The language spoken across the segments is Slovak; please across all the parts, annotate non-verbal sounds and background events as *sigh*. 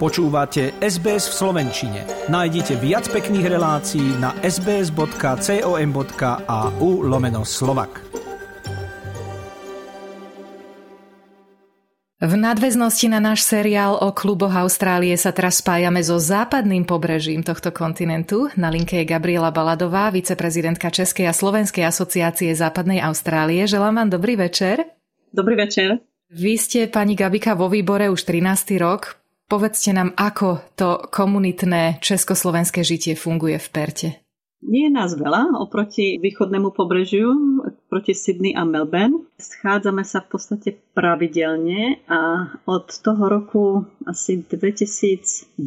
Počúvate SBS v Slovenčine. Nájdite viac pekných relácií na sbs.com.au lomeno slovak. V nadväznosti na náš seriál o kluboch Austrálie sa teraz spájame so západným pobrežím tohto kontinentu. Na linke je Gabriela Baladová, viceprezidentka Českej a Slovenskej asociácie Západnej Austrálie. Želám vám dobrý večer. Dobrý večer. Vy ste, pani Gabika, vo výbore už 13. rok. Povedzte nám, ako to komunitné československé žitie funguje v Perte. Nie je nás veľa oproti východnému pobrežiu, proti Sydney a Melbourne. Schádzame sa v podstate pravidelne a od toho roku asi 2010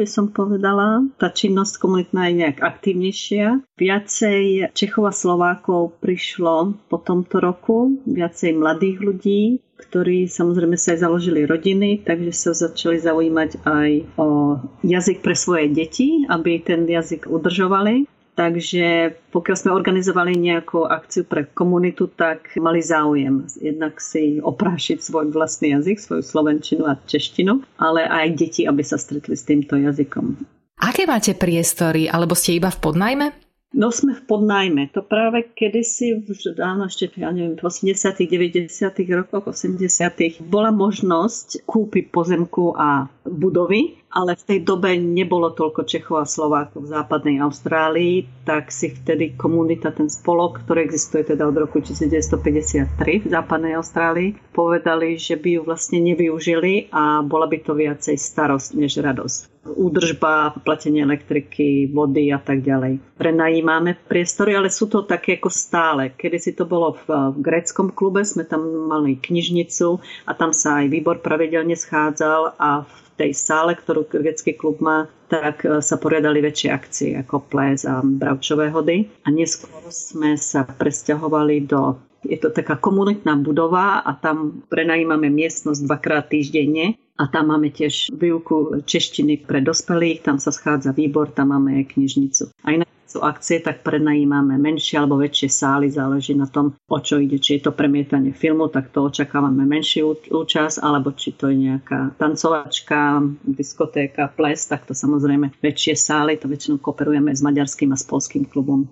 by som povedala, tá činnosť komunitná je nejak aktívnejšia. Viacej Čechov a Slovákov prišlo po tomto roku, viacej mladých ľudí, ktorí samozrejme sa aj založili rodiny, takže sa začali zaujímať aj o jazyk pre svoje deti, aby ten jazyk udržovali. Takže pokiaľ sme organizovali nejakú akciu pre komunitu, tak mali záujem jednak si oprášiť svoj vlastný jazyk, svoju slovenčinu a češtinu, ale aj deti, aby sa stretli s týmto jazykom. Aké máte priestory, alebo ste iba v podnajme? No sme v podnajme. To práve kedysi, už dávno ešte, ja neviem, v 80 90 rokoch, 80 bola možnosť kúpiť pozemku a budovy ale v tej dobe nebolo toľko Čechov a Slovákov v západnej Austrálii, tak si vtedy komunita, ten spolok, ktorý existuje teda od roku 1953 v západnej Austrálii, povedali, že by ju vlastne nevyužili a bola by to viacej starosť než radosť údržba, platenie elektriky, vody a tak ďalej. Prenajímame priestory, ale sú to také ako stále. Kedy si to bolo v, v gréckom klube, sme tam mali knižnicu a tam sa aj výbor pravidelne schádzal a v tej sále, ktorú grecký klub má, tak e, sa poriadali väčšie akcie ako ples a bravčové hody. A neskôr sme sa presťahovali do je to taká komunitná budova a tam prenajímame miestnosť dvakrát týždenne a tam máme tiež výuku češtiny pre dospelých, tam sa schádza výbor, tam máme aj knižnicu. A inak sú akcie, tak prenajímame menšie alebo väčšie sály, záleží na tom, o čo ide. Či je to premietanie filmu, tak to očakávame menšiu účasť, alebo či to je nejaká tancovačka, diskotéka, ples, tak to samozrejme väčšie sály, to väčšinou kooperujeme s maďarským a s polským klubom.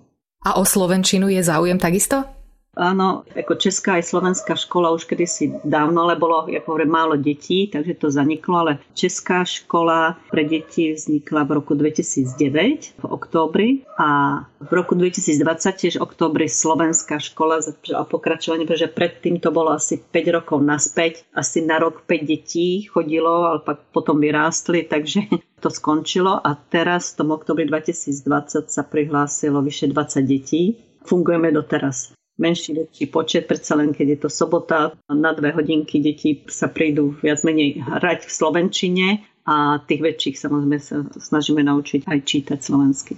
A o Slovenčinu je záujem takisto? Áno, ako česká aj slovenská škola už kedysi dávno, ale bolo, ako hovorím, málo detí, takže to zaniklo, ale česká škola pre deti vznikla v roku 2009 v októbri a v roku 2020 tiež v októbri slovenská škola a pokračovanie, pretože predtým to bolo asi 5 rokov naspäť, asi na rok 5 detí chodilo, ale pak potom vyrástli, takže *laughs* to skončilo a teraz v tom oktobri 2020 sa prihlásilo vyše 20 detí. Fungujeme doteraz menší, väčší počet, predsa len keď je to sobota, na dve hodinky deti sa prídu viac menej hrať v Slovenčine a tých väčších samozrejme sa snažíme naučiť aj čítať slovensky.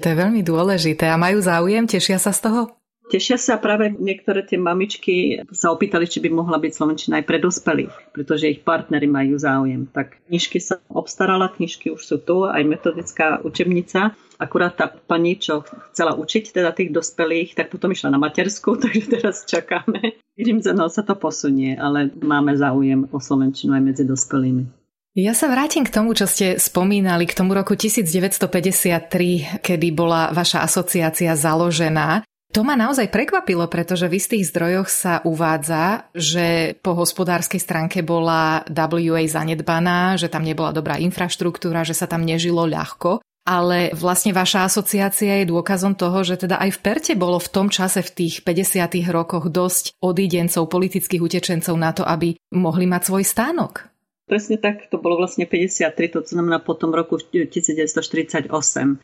To je veľmi dôležité. A majú záujem? Tešia sa z toho? Tešia sa práve niektoré tie mamičky sa opýtali, či by mohla byť Slovenčina aj pre dospelých, pretože ich partnery majú záujem. Tak knižky sa obstarala, knižky už sú tu, aj metodická učebnica. Akurát tá pani, čo chcela učiť teda tých dospelých, tak potom išla na matersku, *laughs* takže teraz čakáme. Vidím, že no, sa to posunie, ale máme záujem o Slovenčinu aj medzi dospelými. Ja sa vrátim k tomu, čo ste spomínali, k tomu roku 1953, kedy bola vaša asociácia založená. To ma naozaj prekvapilo, pretože v istých zdrojoch sa uvádza, že po hospodárskej stránke bola WA zanedbaná, že tam nebola dobrá infraštruktúra, že sa tam nežilo ľahko. Ale vlastne vaša asociácia je dôkazom toho, že teda aj v Perte bolo v tom čase v tých 50. rokoch dosť odídencov, politických utečencov na to, aby mohli mať svoj stánok. Presne tak, to bolo vlastne 53, to znamená po tom roku 1948.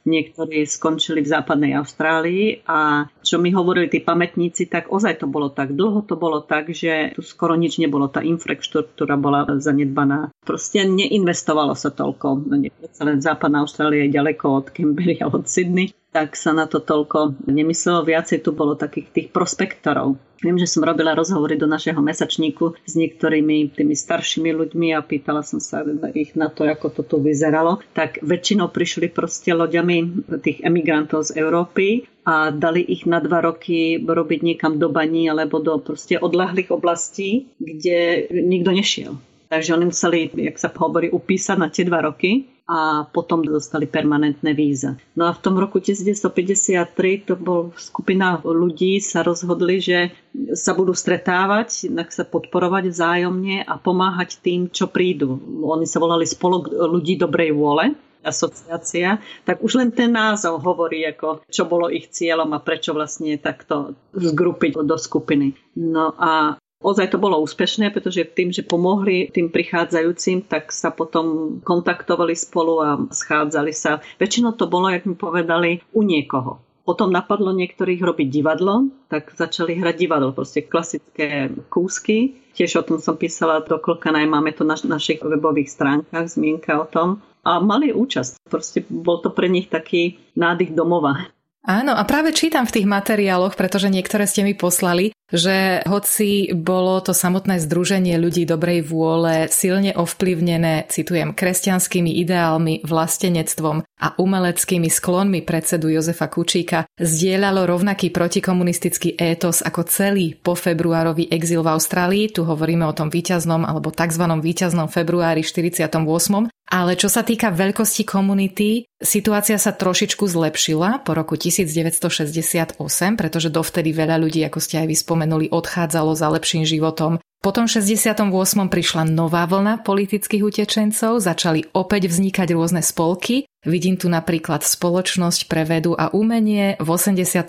Niektorí skončili v západnej Austrálii a čo mi hovorili tí pamätníci, tak ozaj to bolo tak. Dlho to bolo tak, že tu skoro nič nebolo. Tá infraštruktúra bola zanedbaná. Proste neinvestovalo sa toľko. No, len západná Austrália je ďaleko od Canberry a od Sydney tak sa na to toľko nemyslelo. Viacej tu bolo takých tých prospektorov. Viem, že som robila rozhovory do našeho mesačníku s niektorými tými staršími ľuďmi a pýtala som sa ich na to, ako to tu vyzeralo. Tak väčšinou prišli proste loďami tých emigrantov z Európy a dali ich na dva roky robiť niekam do baní alebo do proste odlahlých oblastí, kde nikto nešiel Takže oni museli, jak sa hovorí, upísať na tie dva roky a potom dostali permanentné víza. No a v tom roku 1953 to bol skupina ľudí sa rozhodli, že sa budú stretávať, tak sa podporovať vzájomne a pomáhať tým, čo prídu. Oni sa volali spolok ľudí dobrej vôle asociácia, tak už len ten názov hovorí, ako, čo bolo ich cieľom a prečo vlastne takto zgrupiť do skupiny. No a Ozaj to bolo úspešné, pretože tým, že pomohli tým prichádzajúcim, tak sa potom kontaktovali spolu a schádzali sa. Väčšinou to bolo, jak mi povedali, u niekoho. Potom napadlo niektorých robiť divadlo, tak začali hrať divadlo, proste klasické kúsky. Tiež o tom som písala do Klkanaj, máme to na našich webových stránkach, zmienka o tom. A mali účasť, proste bol to pre nich taký nádych domova. Áno, a práve čítam v tých materiáloch, pretože niektoré ste mi poslali, že hoci bolo to samotné združenie ľudí dobrej vôle silne ovplyvnené, citujem, kresťanskými ideálmi, vlastenectvom a umeleckými sklonmi predsedu Jozefa Kučíka, zdieľalo rovnaký protikomunistický étos ako celý po februárový exil v Austrálii, tu hovoríme o tom víťaznom alebo tzv. víťaznom februári 48. Ale čo sa týka veľkosti komunity, situácia sa trošičku zlepšila po roku 1968, pretože dovtedy veľa ľudí, ako ste aj vyspomenuli, odchádzalo za lepším životom. Po tom 68. prišla nová vlna politických utečencov, začali opäť vznikať rôzne spolky. Vidím tu napríklad Spoločnosť pre vedu a umenie, v 85.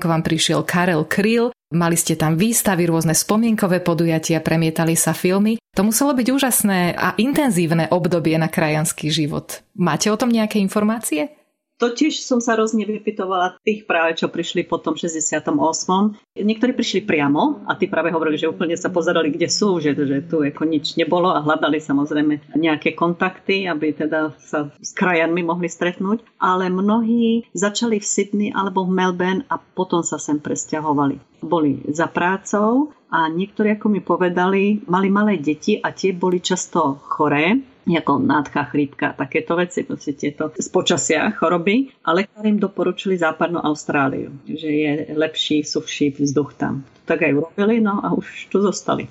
k vám prišiel Karel Kryl, Mali ste tam výstavy, rôzne spomienkové podujatia, premietali sa filmy. To muselo byť úžasné a intenzívne obdobie na krajanský život. Máte o tom nejaké informácie? Totiž som sa rozne vypitovala tých práve, čo prišli po tom 68. Niektorí prišli priamo a tí práve hovorili, že úplne sa pozerali, kde sú, že, že tu ako nič nebolo a hľadali samozrejme nejaké kontakty, aby teda sa s krajanmi mohli stretnúť. Ale mnohí začali v Sydney alebo v Melbourne a potom sa sem presťahovali. Boli za prácou a niektorí, ako mi povedali, mali malé deti a tie boli často choré ako nádcha, chrípka, takéto veci, proste tieto z počasia choroby. A lekári im doporučili západnú Austráliu, že je lepší, suchší vzduch tam. Tak aj urobili, no a už tu zostali.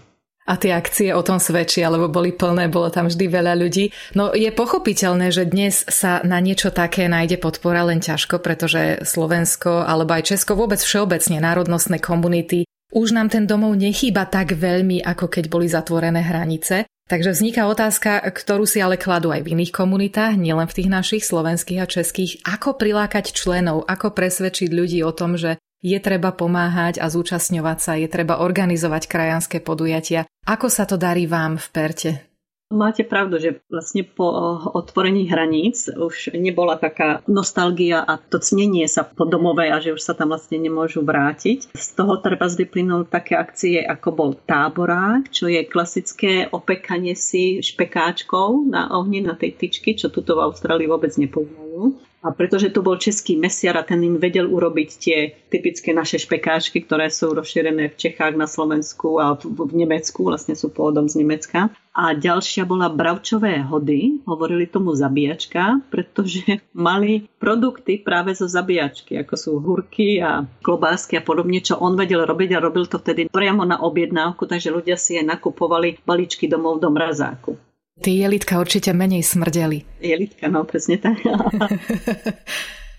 A tie akcie o tom svedčia, lebo boli plné, bolo tam vždy veľa ľudí. No je pochopiteľné, že dnes sa na niečo také nájde podpora len ťažko, pretože Slovensko alebo aj Česko, vôbec všeobecne národnostné komunity už nám ten domov nechýba tak veľmi, ako keď boli zatvorené hranice. Takže vzniká otázka, ktorú si ale kladú aj v iných komunitách, nielen v tých našich slovenských a českých, ako prilákať členov, ako presvedčiť ľudí o tom, že je treba pomáhať a zúčastňovať sa, je treba organizovať krajanské podujatia. Ako sa to darí vám v Perte? Máte pravdu, že vlastne po otvorení hraníc už nebola taká nostalgia a to cnenie sa po domove a že už sa tam vlastne nemôžu vrátiť. Z toho treba vyplynúť také akcie, ako bol táborák, čo je klasické opekanie si špekáčkou na ohni, na tej tyčky, čo tuto v Austrálii vôbec nepoznajú. A pretože tu bol český mesiar a ten im vedel urobiť tie typické naše špekáčky, ktoré sú rozšírené v Čechách, na Slovensku a v Nemecku, vlastne sú pôvodom z Nemecka. A ďalšia bola bravčové hody, hovorili tomu zabíjačka, pretože *laughs* mali produkty práve zo zabíjačky, ako sú hurky a klobásky a podobne, čo on vedel robiť a robil to vtedy priamo na objednávku, takže ľudia si aj nakupovali balíčky domov do mrazáku. Tí jelitka určite menej smrdeli. Jelitka, no presne tak. *laughs*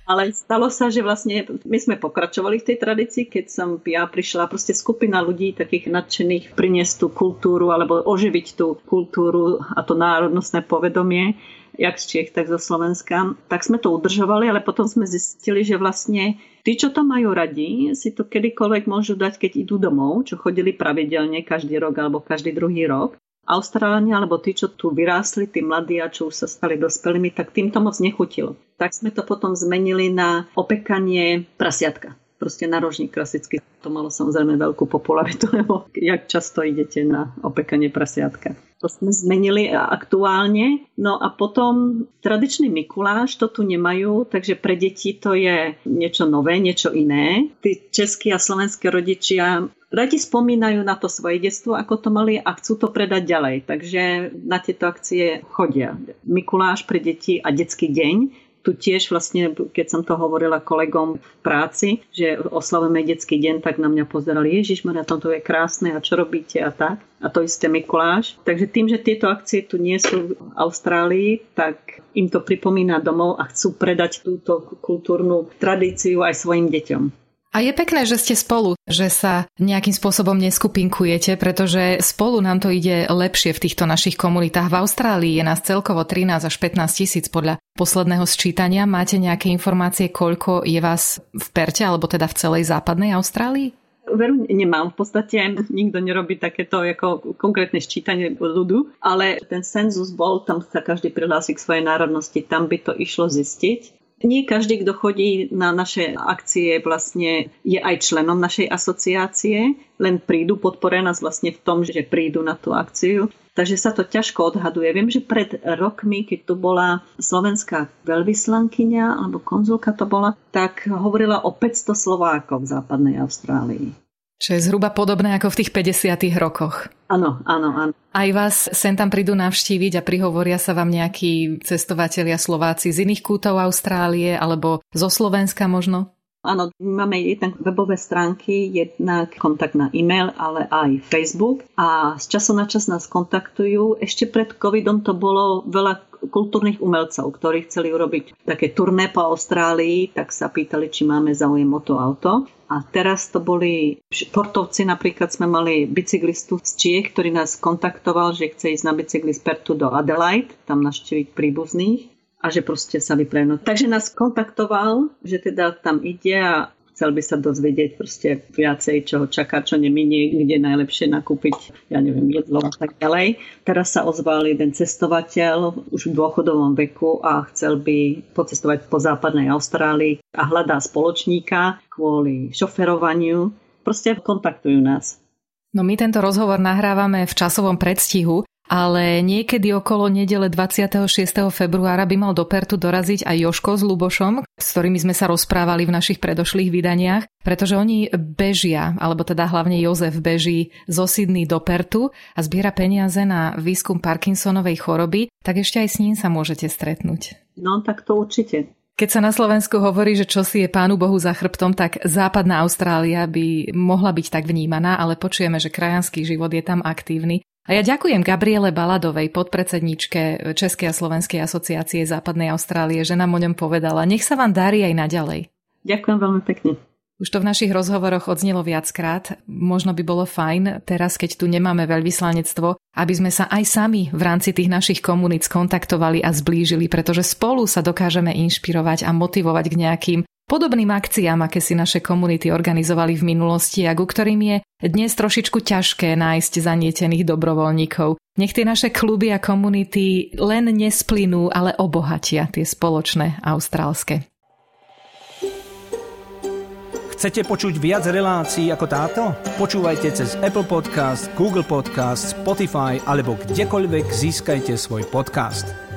Ale stalo sa, že vlastne my sme pokračovali v tej tradícii, keď som ja prišla, proste skupina ľudí takých nadšených priniesť tú kultúru alebo oživiť tú kultúru a to národnostné povedomie, jak z Čiech, tak zo Slovenska. Tak sme to udržovali, ale potom sme zistili, že vlastne tí, čo to majú radi, si to kedykoľvek môžu dať, keď idú domov, čo chodili pravidelne každý rok alebo každý druhý rok. Austrálania, alebo tí, čo tu vyrástli, tí mladí a čo už sa stali dospelými, tak tým to moc nechutilo. Tak sme to potom zmenili na opekanie prasiatka. Proste narožník klasicky. To malo samozrejme veľkú popularitu, *laughs* lebo jak často idete na opekanie prasiatka. To sme zmenili aktuálne. No a potom tradičný Mikuláš to tu nemajú, takže pre deti to je niečo nové, niečo iné. Tí českí a slovenskí rodičia radi spomínajú na to svoje detstvo, ako to mali a chcú to predať ďalej. Takže na tieto akcie chodia. Mikuláš pre deti a detský deň tu tiež vlastne, keď som to hovorila kolegom v práci, že oslavujeme detský deň, tak na mňa pozerali, Ježiš, Maria, to je krásne a čo robíte a tak. A to isté Mikuláš. Takže tým, že tieto akcie tu nie sú v Austrálii, tak im to pripomína domov a chcú predať túto kultúrnu tradíciu aj svojim deťom. A je pekné, že ste spolu, že sa nejakým spôsobom neskupinkujete, pretože spolu nám to ide lepšie v týchto našich komunitách. V Austrálii je nás celkovo 13 až 15 tisíc podľa posledného sčítania. Máte nejaké informácie, koľko je vás v Perte, alebo teda v celej západnej Austrálii? Veru nemám. V podstate nikto nerobí takéto ako konkrétne sčítanie ľudu, ale ten senzus bol, tam sa každý prihlási k svojej národnosti, tam by to išlo zistiť. Nie každý, kto chodí na naše akcie, vlastne je aj členom našej asociácie, len prídu, podporia nás vlastne v tom, že prídu na tú akciu. Takže sa to ťažko odhaduje. Viem, že pred rokmi, keď tu bola slovenská veľvyslankyňa alebo konzulka to bola, tak hovorila o 500 Slovákov v západnej Austrálii. Čo je zhruba podobné ako v tých 50 rokoch. Áno, áno, áno. Aj vás sem tam prídu navštíviť a prihovoria sa vám nejakí cestovatelia Slováci z iných kútov Austrálie alebo zo Slovenska možno? Áno, máme jednak webové stránky, jednak kontakt na e-mail, ale aj Facebook a z času na čas nás kontaktujú. Ešte pred covidom to bolo veľa kultúrnych umelcov, ktorí chceli urobiť také turné po Austrálii, tak sa pýtali, či máme záujem o to auto. A teraz to boli športovci, napríklad sme mali bicyklistu z Čiech, ktorý nás kontaktoval, že chce ísť na bicykli z Pertu do Adelaide, tam naštíviť príbuzných a že proste sa vyprenú. Takže nás kontaktoval, že teda tam ide a chcel by sa dozvedieť proste viacej, čo ho čaká, čo neminie, kde najlepšie nakúpiť, ja neviem, jedlo a tak ďalej. Teraz sa ozval jeden cestovateľ už v dôchodovom veku a chcel by pocestovať po západnej Austrálii a hľadá spoločníka kvôli šoferovaniu. Proste kontaktujú nás. No my tento rozhovor nahrávame v časovom predstihu, ale niekedy okolo nedele 26. februára by mal do Pertu doraziť aj Joško s Lubošom, s ktorými sme sa rozprávali v našich predošlých vydaniach, pretože oni bežia, alebo teda hlavne Jozef beží zo Sydney do Pertu a zbiera peniaze na výskum Parkinsonovej choroby, tak ešte aj s ním sa môžete stretnúť. No, tak to určite. Keď sa na Slovensku hovorí, že čo si je Pánu Bohu za chrbtom, tak západná Austrália by mohla byť tak vnímaná, ale počujeme, že krajanský život je tam aktívny. A ja ďakujem Gabriele Baladovej, podpredsedničke Českej a Slovenskej asociácie Západnej Austrálie, že nám o ňom povedala. Nech sa vám darí aj naďalej. Ďakujem veľmi pekne. Už to v našich rozhovoroch odznelo viackrát. Možno by bolo fajn, teraz keď tu nemáme veľvyslanectvo, aby sme sa aj sami v rámci tých našich komunít skontaktovali a zblížili, pretože spolu sa dokážeme inšpirovať a motivovať k nejakým Podobným akciám, aké si naše komunity organizovali v minulosti a ku ktorým je dnes trošičku ťažké nájsť zanietených dobrovoľníkov. Nech tie naše kluby a komunity len nesplynú, ale obohatia tie spoločné austrálske. Chcete počuť viac relácií ako táto? Počúvajte cez Apple Podcast, Google Podcast, Spotify alebo kdekoľvek získajte svoj podcast.